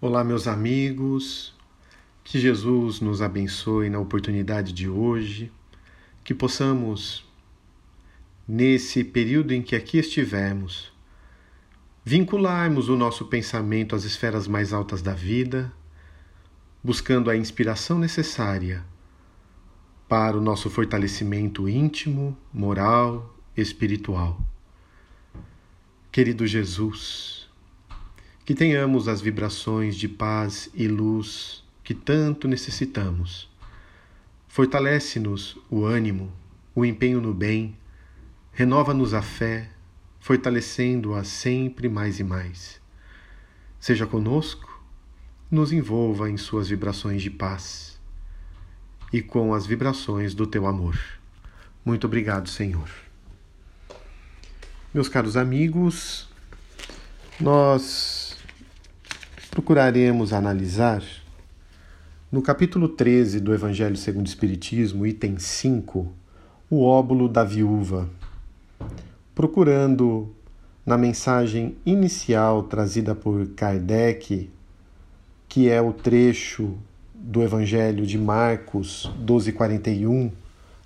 Olá, meus amigos. Que Jesus nos abençoe na oportunidade de hoje, que possamos, nesse período em que aqui estivermos, vincularmos o nosso pensamento às esferas mais altas da vida, buscando a inspiração necessária para o nosso fortalecimento íntimo, moral, espiritual. Querido Jesus, que tenhamos as vibrações de paz e luz que tanto necessitamos. Fortalece-nos o ânimo, o empenho no bem, renova-nos a fé, fortalecendo-a sempre mais e mais. Seja conosco, nos envolva em suas vibrações de paz e com as vibrações do teu amor. Muito obrigado, Senhor. Meus caros amigos, nós procuraremos analisar no capítulo 13 do Evangelho segundo o Espiritismo, item 5, o óbolo da viúva, procurando na mensagem inicial trazida por Kardec, que é o trecho do Evangelho de Marcos 12, 41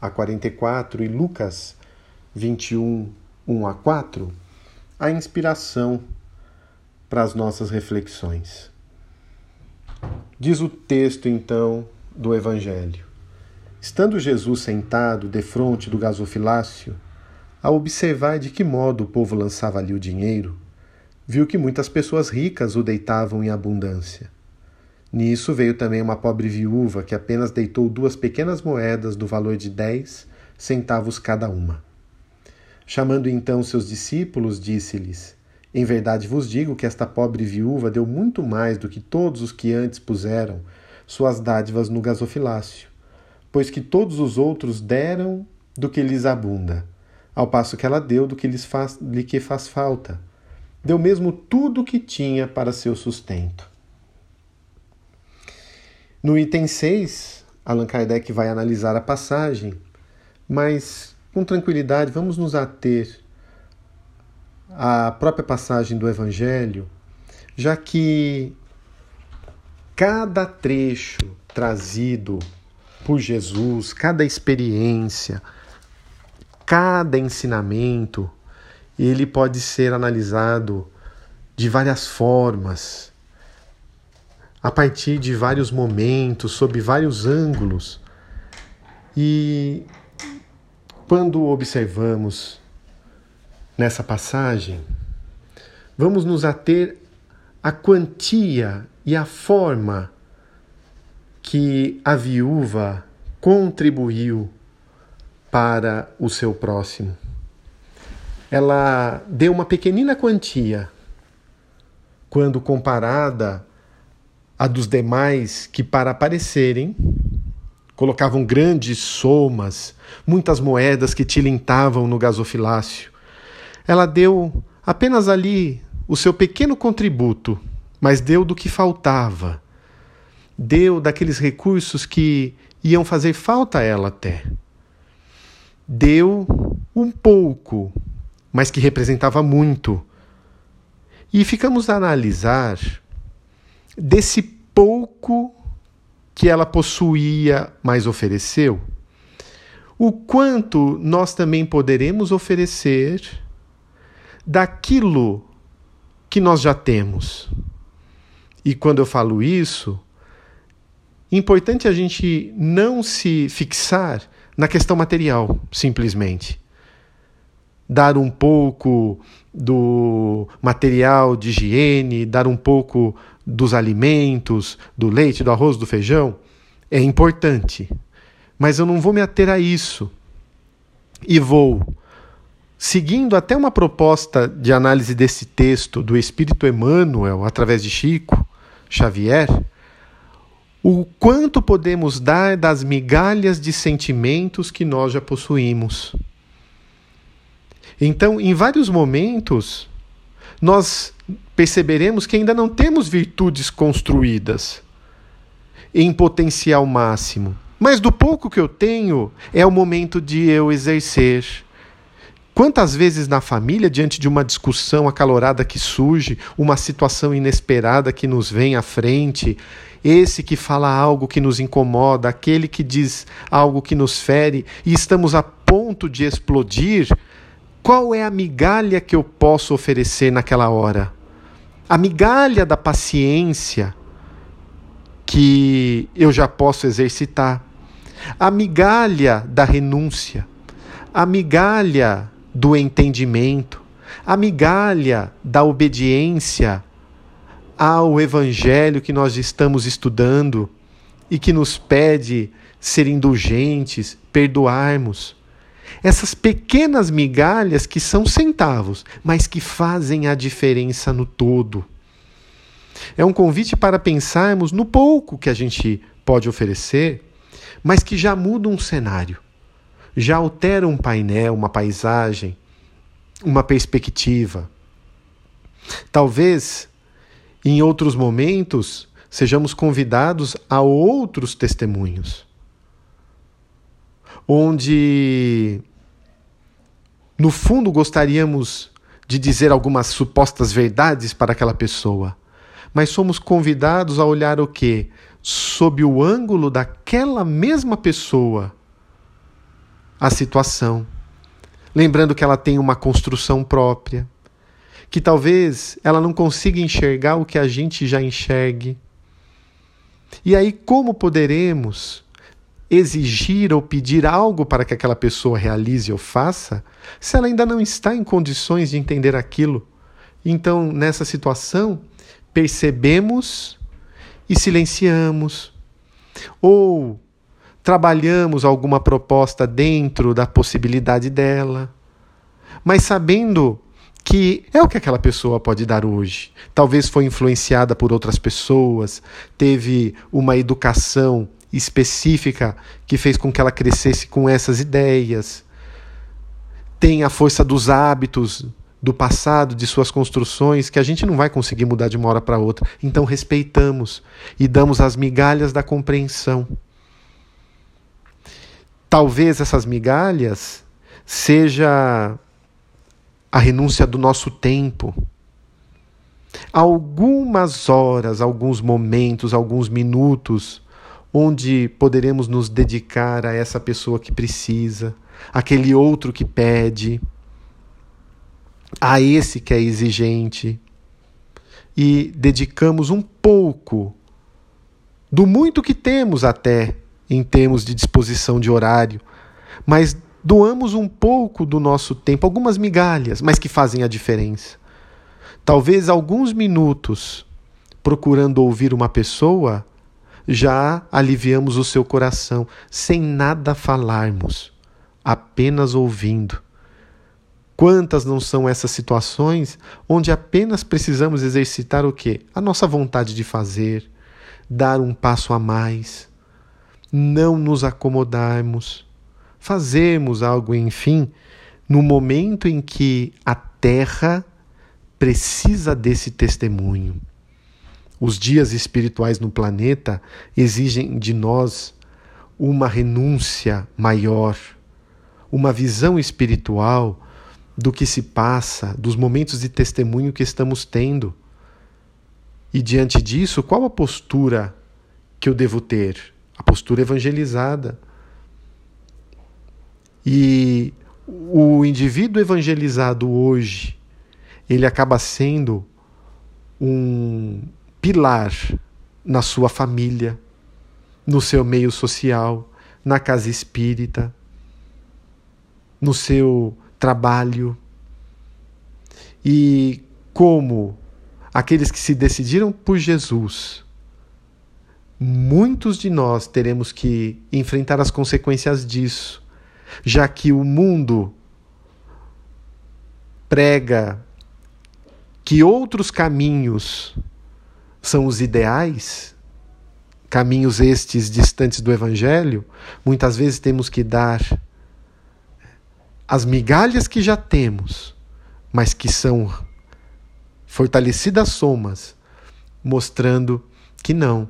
a 44 e Lucas 21, 1 a 4, a inspiração para as nossas reflexões. Diz o texto então do Evangelho: Estando Jesus sentado defronte do gasofilácio, a observar de que modo o povo lançava ali o dinheiro, viu que muitas pessoas ricas o deitavam em abundância. Nisso veio também uma pobre viúva que apenas deitou duas pequenas moedas do valor de dez centavos cada uma. Chamando então seus discípulos, disse-lhes: em verdade vos digo que esta pobre viúva deu muito mais do que todos os que antes puseram suas dádivas no gasofilácio, pois que todos os outros deram do que lhes abunda, ao passo que ela deu do que lhes faz, lhe que faz falta. Deu mesmo tudo o que tinha para seu sustento. No item 6, Allan Kardec vai analisar a passagem, mas com tranquilidade vamos nos ater a própria passagem do Evangelho, já que cada trecho trazido por Jesus, cada experiência, cada ensinamento, ele pode ser analisado de várias formas, a partir de vários momentos, sob vários ângulos. E quando observamos nessa passagem, vamos nos ater à quantia e à forma que a viúva contribuiu para o seu próximo. Ela deu uma pequenina quantia quando comparada a dos demais que, para aparecerem, colocavam grandes somas, muitas moedas que tilintavam no gasofilácio ela deu apenas ali o seu pequeno contributo, mas deu do que faltava. Deu daqueles recursos que iam fazer falta a ela até. Deu um pouco, mas que representava muito. E ficamos a analisar desse pouco que ela possuía, mas ofereceu, o quanto nós também poderemos oferecer daquilo que nós já temos. E quando eu falo isso, importante a gente não se fixar na questão material, simplesmente. Dar um pouco do material de higiene, dar um pouco dos alimentos, do leite, do arroz, do feijão, é importante. Mas eu não vou me ater a isso. E vou seguindo até uma proposta de análise desse texto do Espírito Emmanuel, através de Chico Xavier, o quanto podemos dar das migalhas de sentimentos que nós já possuímos. Então, em vários momentos, nós perceberemos que ainda não temos virtudes construídas em potencial máximo. Mas do pouco que eu tenho, é o momento de eu exercer Quantas vezes na família, diante de uma discussão acalorada que surge, uma situação inesperada que nos vem à frente, esse que fala algo que nos incomoda, aquele que diz algo que nos fere e estamos a ponto de explodir, qual é a migalha que eu posso oferecer naquela hora? A migalha da paciência que eu já posso exercitar, a migalha da renúncia, a migalha do entendimento, a migalha da obediência ao Evangelho que nós estamos estudando e que nos pede ser indulgentes, perdoarmos. Essas pequenas migalhas que são centavos, mas que fazem a diferença no todo. É um convite para pensarmos no pouco que a gente pode oferecer, mas que já muda um cenário já altera um painel, uma paisagem, uma perspectiva. Talvez em outros momentos sejamos convidados a outros testemunhos, onde no fundo gostaríamos de dizer algumas supostas verdades para aquela pessoa, mas somos convidados a olhar o que? Sob o ângulo daquela mesma pessoa a situação, lembrando que ela tem uma construção própria, que talvez ela não consiga enxergar o que a gente já enxergue. E aí, como poderemos exigir ou pedir algo para que aquela pessoa realize ou faça, se ela ainda não está em condições de entender aquilo? Então, nessa situação, percebemos e silenciamos. Ou trabalhamos alguma proposta dentro da possibilidade dela, mas sabendo que é o que aquela pessoa pode dar hoje. Talvez foi influenciada por outras pessoas, teve uma educação específica que fez com que ela crescesse com essas ideias. Tem a força dos hábitos do passado, de suas construções, que a gente não vai conseguir mudar de uma hora para outra. Então respeitamos e damos as migalhas da compreensão. Talvez essas migalhas seja a renúncia do nosso tempo. Algumas horas, alguns momentos, alguns minutos onde poderemos nos dedicar a essa pessoa que precisa, aquele outro que pede, a esse que é exigente. E dedicamos um pouco do muito que temos até em termos de disposição de horário, mas doamos um pouco do nosso tempo, algumas migalhas, mas que fazem a diferença. Talvez alguns minutos procurando ouvir uma pessoa, já aliviamos o seu coração, sem nada falarmos, apenas ouvindo. Quantas não são essas situações onde apenas precisamos exercitar o quê? A nossa vontade de fazer, dar um passo a mais não nos acomodarmos, fazermos algo, enfim, no momento em que a terra precisa desse testemunho. Os dias espirituais no planeta exigem de nós uma renúncia maior, uma visão espiritual do que se passa, dos momentos de testemunho que estamos tendo. E diante disso, qual a postura que eu devo ter? A postura evangelizada. E o indivíduo evangelizado hoje, ele acaba sendo um pilar na sua família, no seu meio social, na casa espírita, no seu trabalho. E como aqueles que se decidiram por Jesus muitos de nós teremos que enfrentar as consequências disso, já que o mundo prega que outros caminhos são os ideais, caminhos estes distantes do Evangelho, muitas vezes temos que dar as migalhas que já temos, mas que são fortalecidas somas, mostrando que não,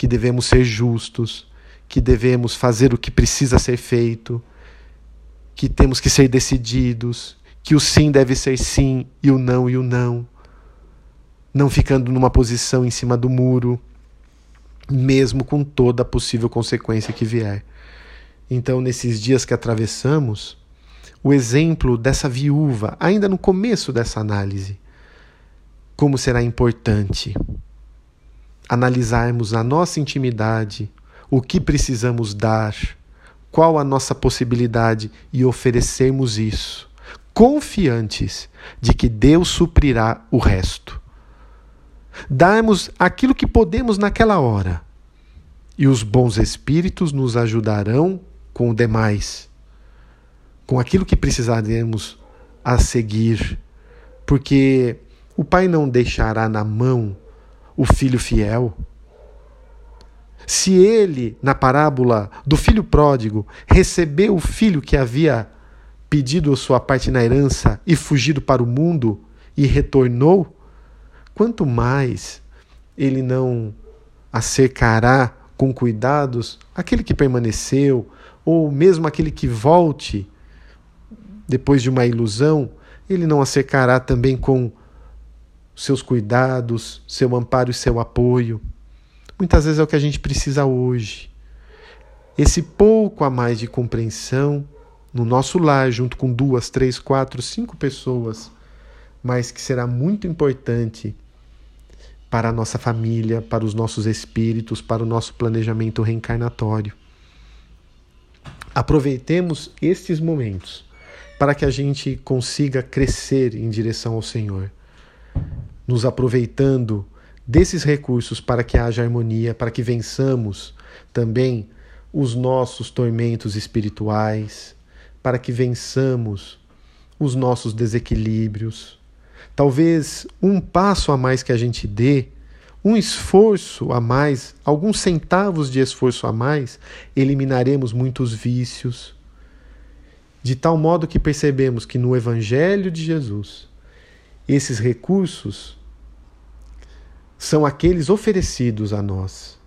que devemos ser justos, que devemos fazer o que precisa ser feito, que temos que ser decididos, que o sim deve ser sim e o não e o não, não ficando numa posição em cima do muro, mesmo com toda a possível consequência que vier. Então, nesses dias que atravessamos, o exemplo dessa viúva, ainda no começo dessa análise, como será importante analisarmos a nossa intimidade, o que precisamos dar, qual a nossa possibilidade e oferecermos isso, confiantes de que Deus suprirá o resto. Darmos aquilo que podemos naquela hora, e os bons espíritos nos ajudarão com o demais, com aquilo que precisaremos a seguir, porque o Pai não deixará na mão o filho fiel. Se ele, na parábola do filho pródigo, recebeu o filho que havia pedido sua parte na herança e fugido para o mundo e retornou, quanto mais ele não acercará com cuidados aquele que permaneceu, ou mesmo aquele que volte depois de uma ilusão, ele não acercará também com seus cuidados, seu amparo e seu apoio. Muitas vezes é o que a gente precisa hoje. Esse pouco a mais de compreensão no nosso lar, junto com duas, três, quatro, cinco pessoas, mas que será muito importante para a nossa família, para os nossos espíritos, para o nosso planejamento reencarnatório. Aproveitemos estes momentos para que a gente consiga crescer em direção ao Senhor, nos aproveitando desses recursos para que haja harmonia, para que vençamos também os nossos tormentos espirituais, para que vençamos os nossos desequilíbrios. Talvez um passo a mais que a gente dê, um esforço a mais, alguns centavos de esforço a mais, eliminaremos muitos vícios. De tal modo que percebemos que no Evangelho de Jesus, esses recursos são aqueles oferecidos a nós.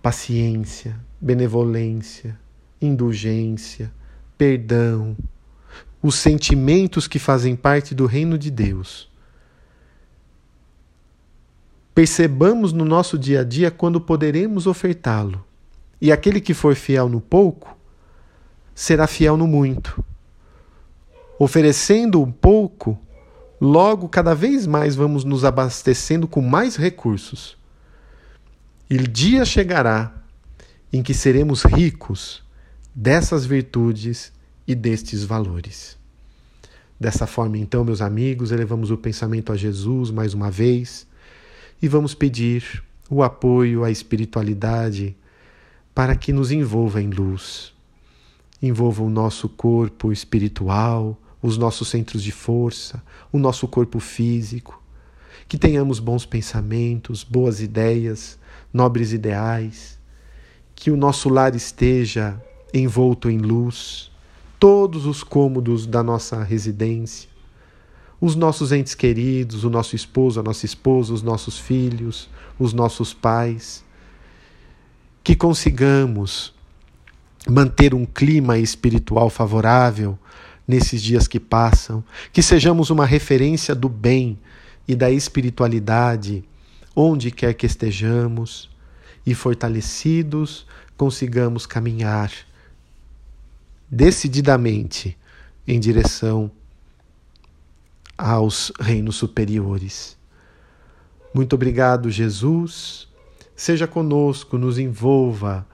Paciência, benevolência, indulgência, perdão, os sentimentos que fazem parte do reino de Deus. Percebamos no nosso dia a dia quando poderemos ofertá-lo. E aquele que for fiel no pouco, será fiel no muito. Oferecendo um pouco, Logo, cada vez mais vamos nos abastecendo com mais recursos. E o dia chegará em que seremos ricos dessas virtudes e destes valores. Dessa forma, então, meus amigos, elevamos o pensamento a Jesus mais uma vez e vamos pedir o apoio à espiritualidade para que nos envolva em luz, envolva o nosso corpo espiritual os nossos centros de força, o nosso corpo físico, que tenhamos bons pensamentos, boas ideias, nobres ideais, que o nosso lar esteja envolto em luz, todos os cômodos da nossa residência, os nossos entes queridos, o nosso esposo, a nossa esposa, os nossos filhos, os nossos pais, que consigamos manter um clima espiritual favorável nesses dias que passam, que sejamos uma referência do bem e da espiritualidade onde quer que estejamos e fortalecidos consigamos caminhar decididamente em direção aos reinos superiores. Muito obrigado, Jesus. Seja conosco, nos envolva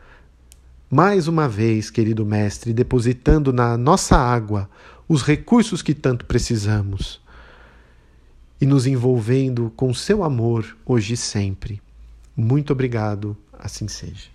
mais uma vez, querido Mestre, depositando na nossa água os recursos que tanto precisamos e nos envolvendo com seu amor hoje e sempre. Muito obrigado, assim seja.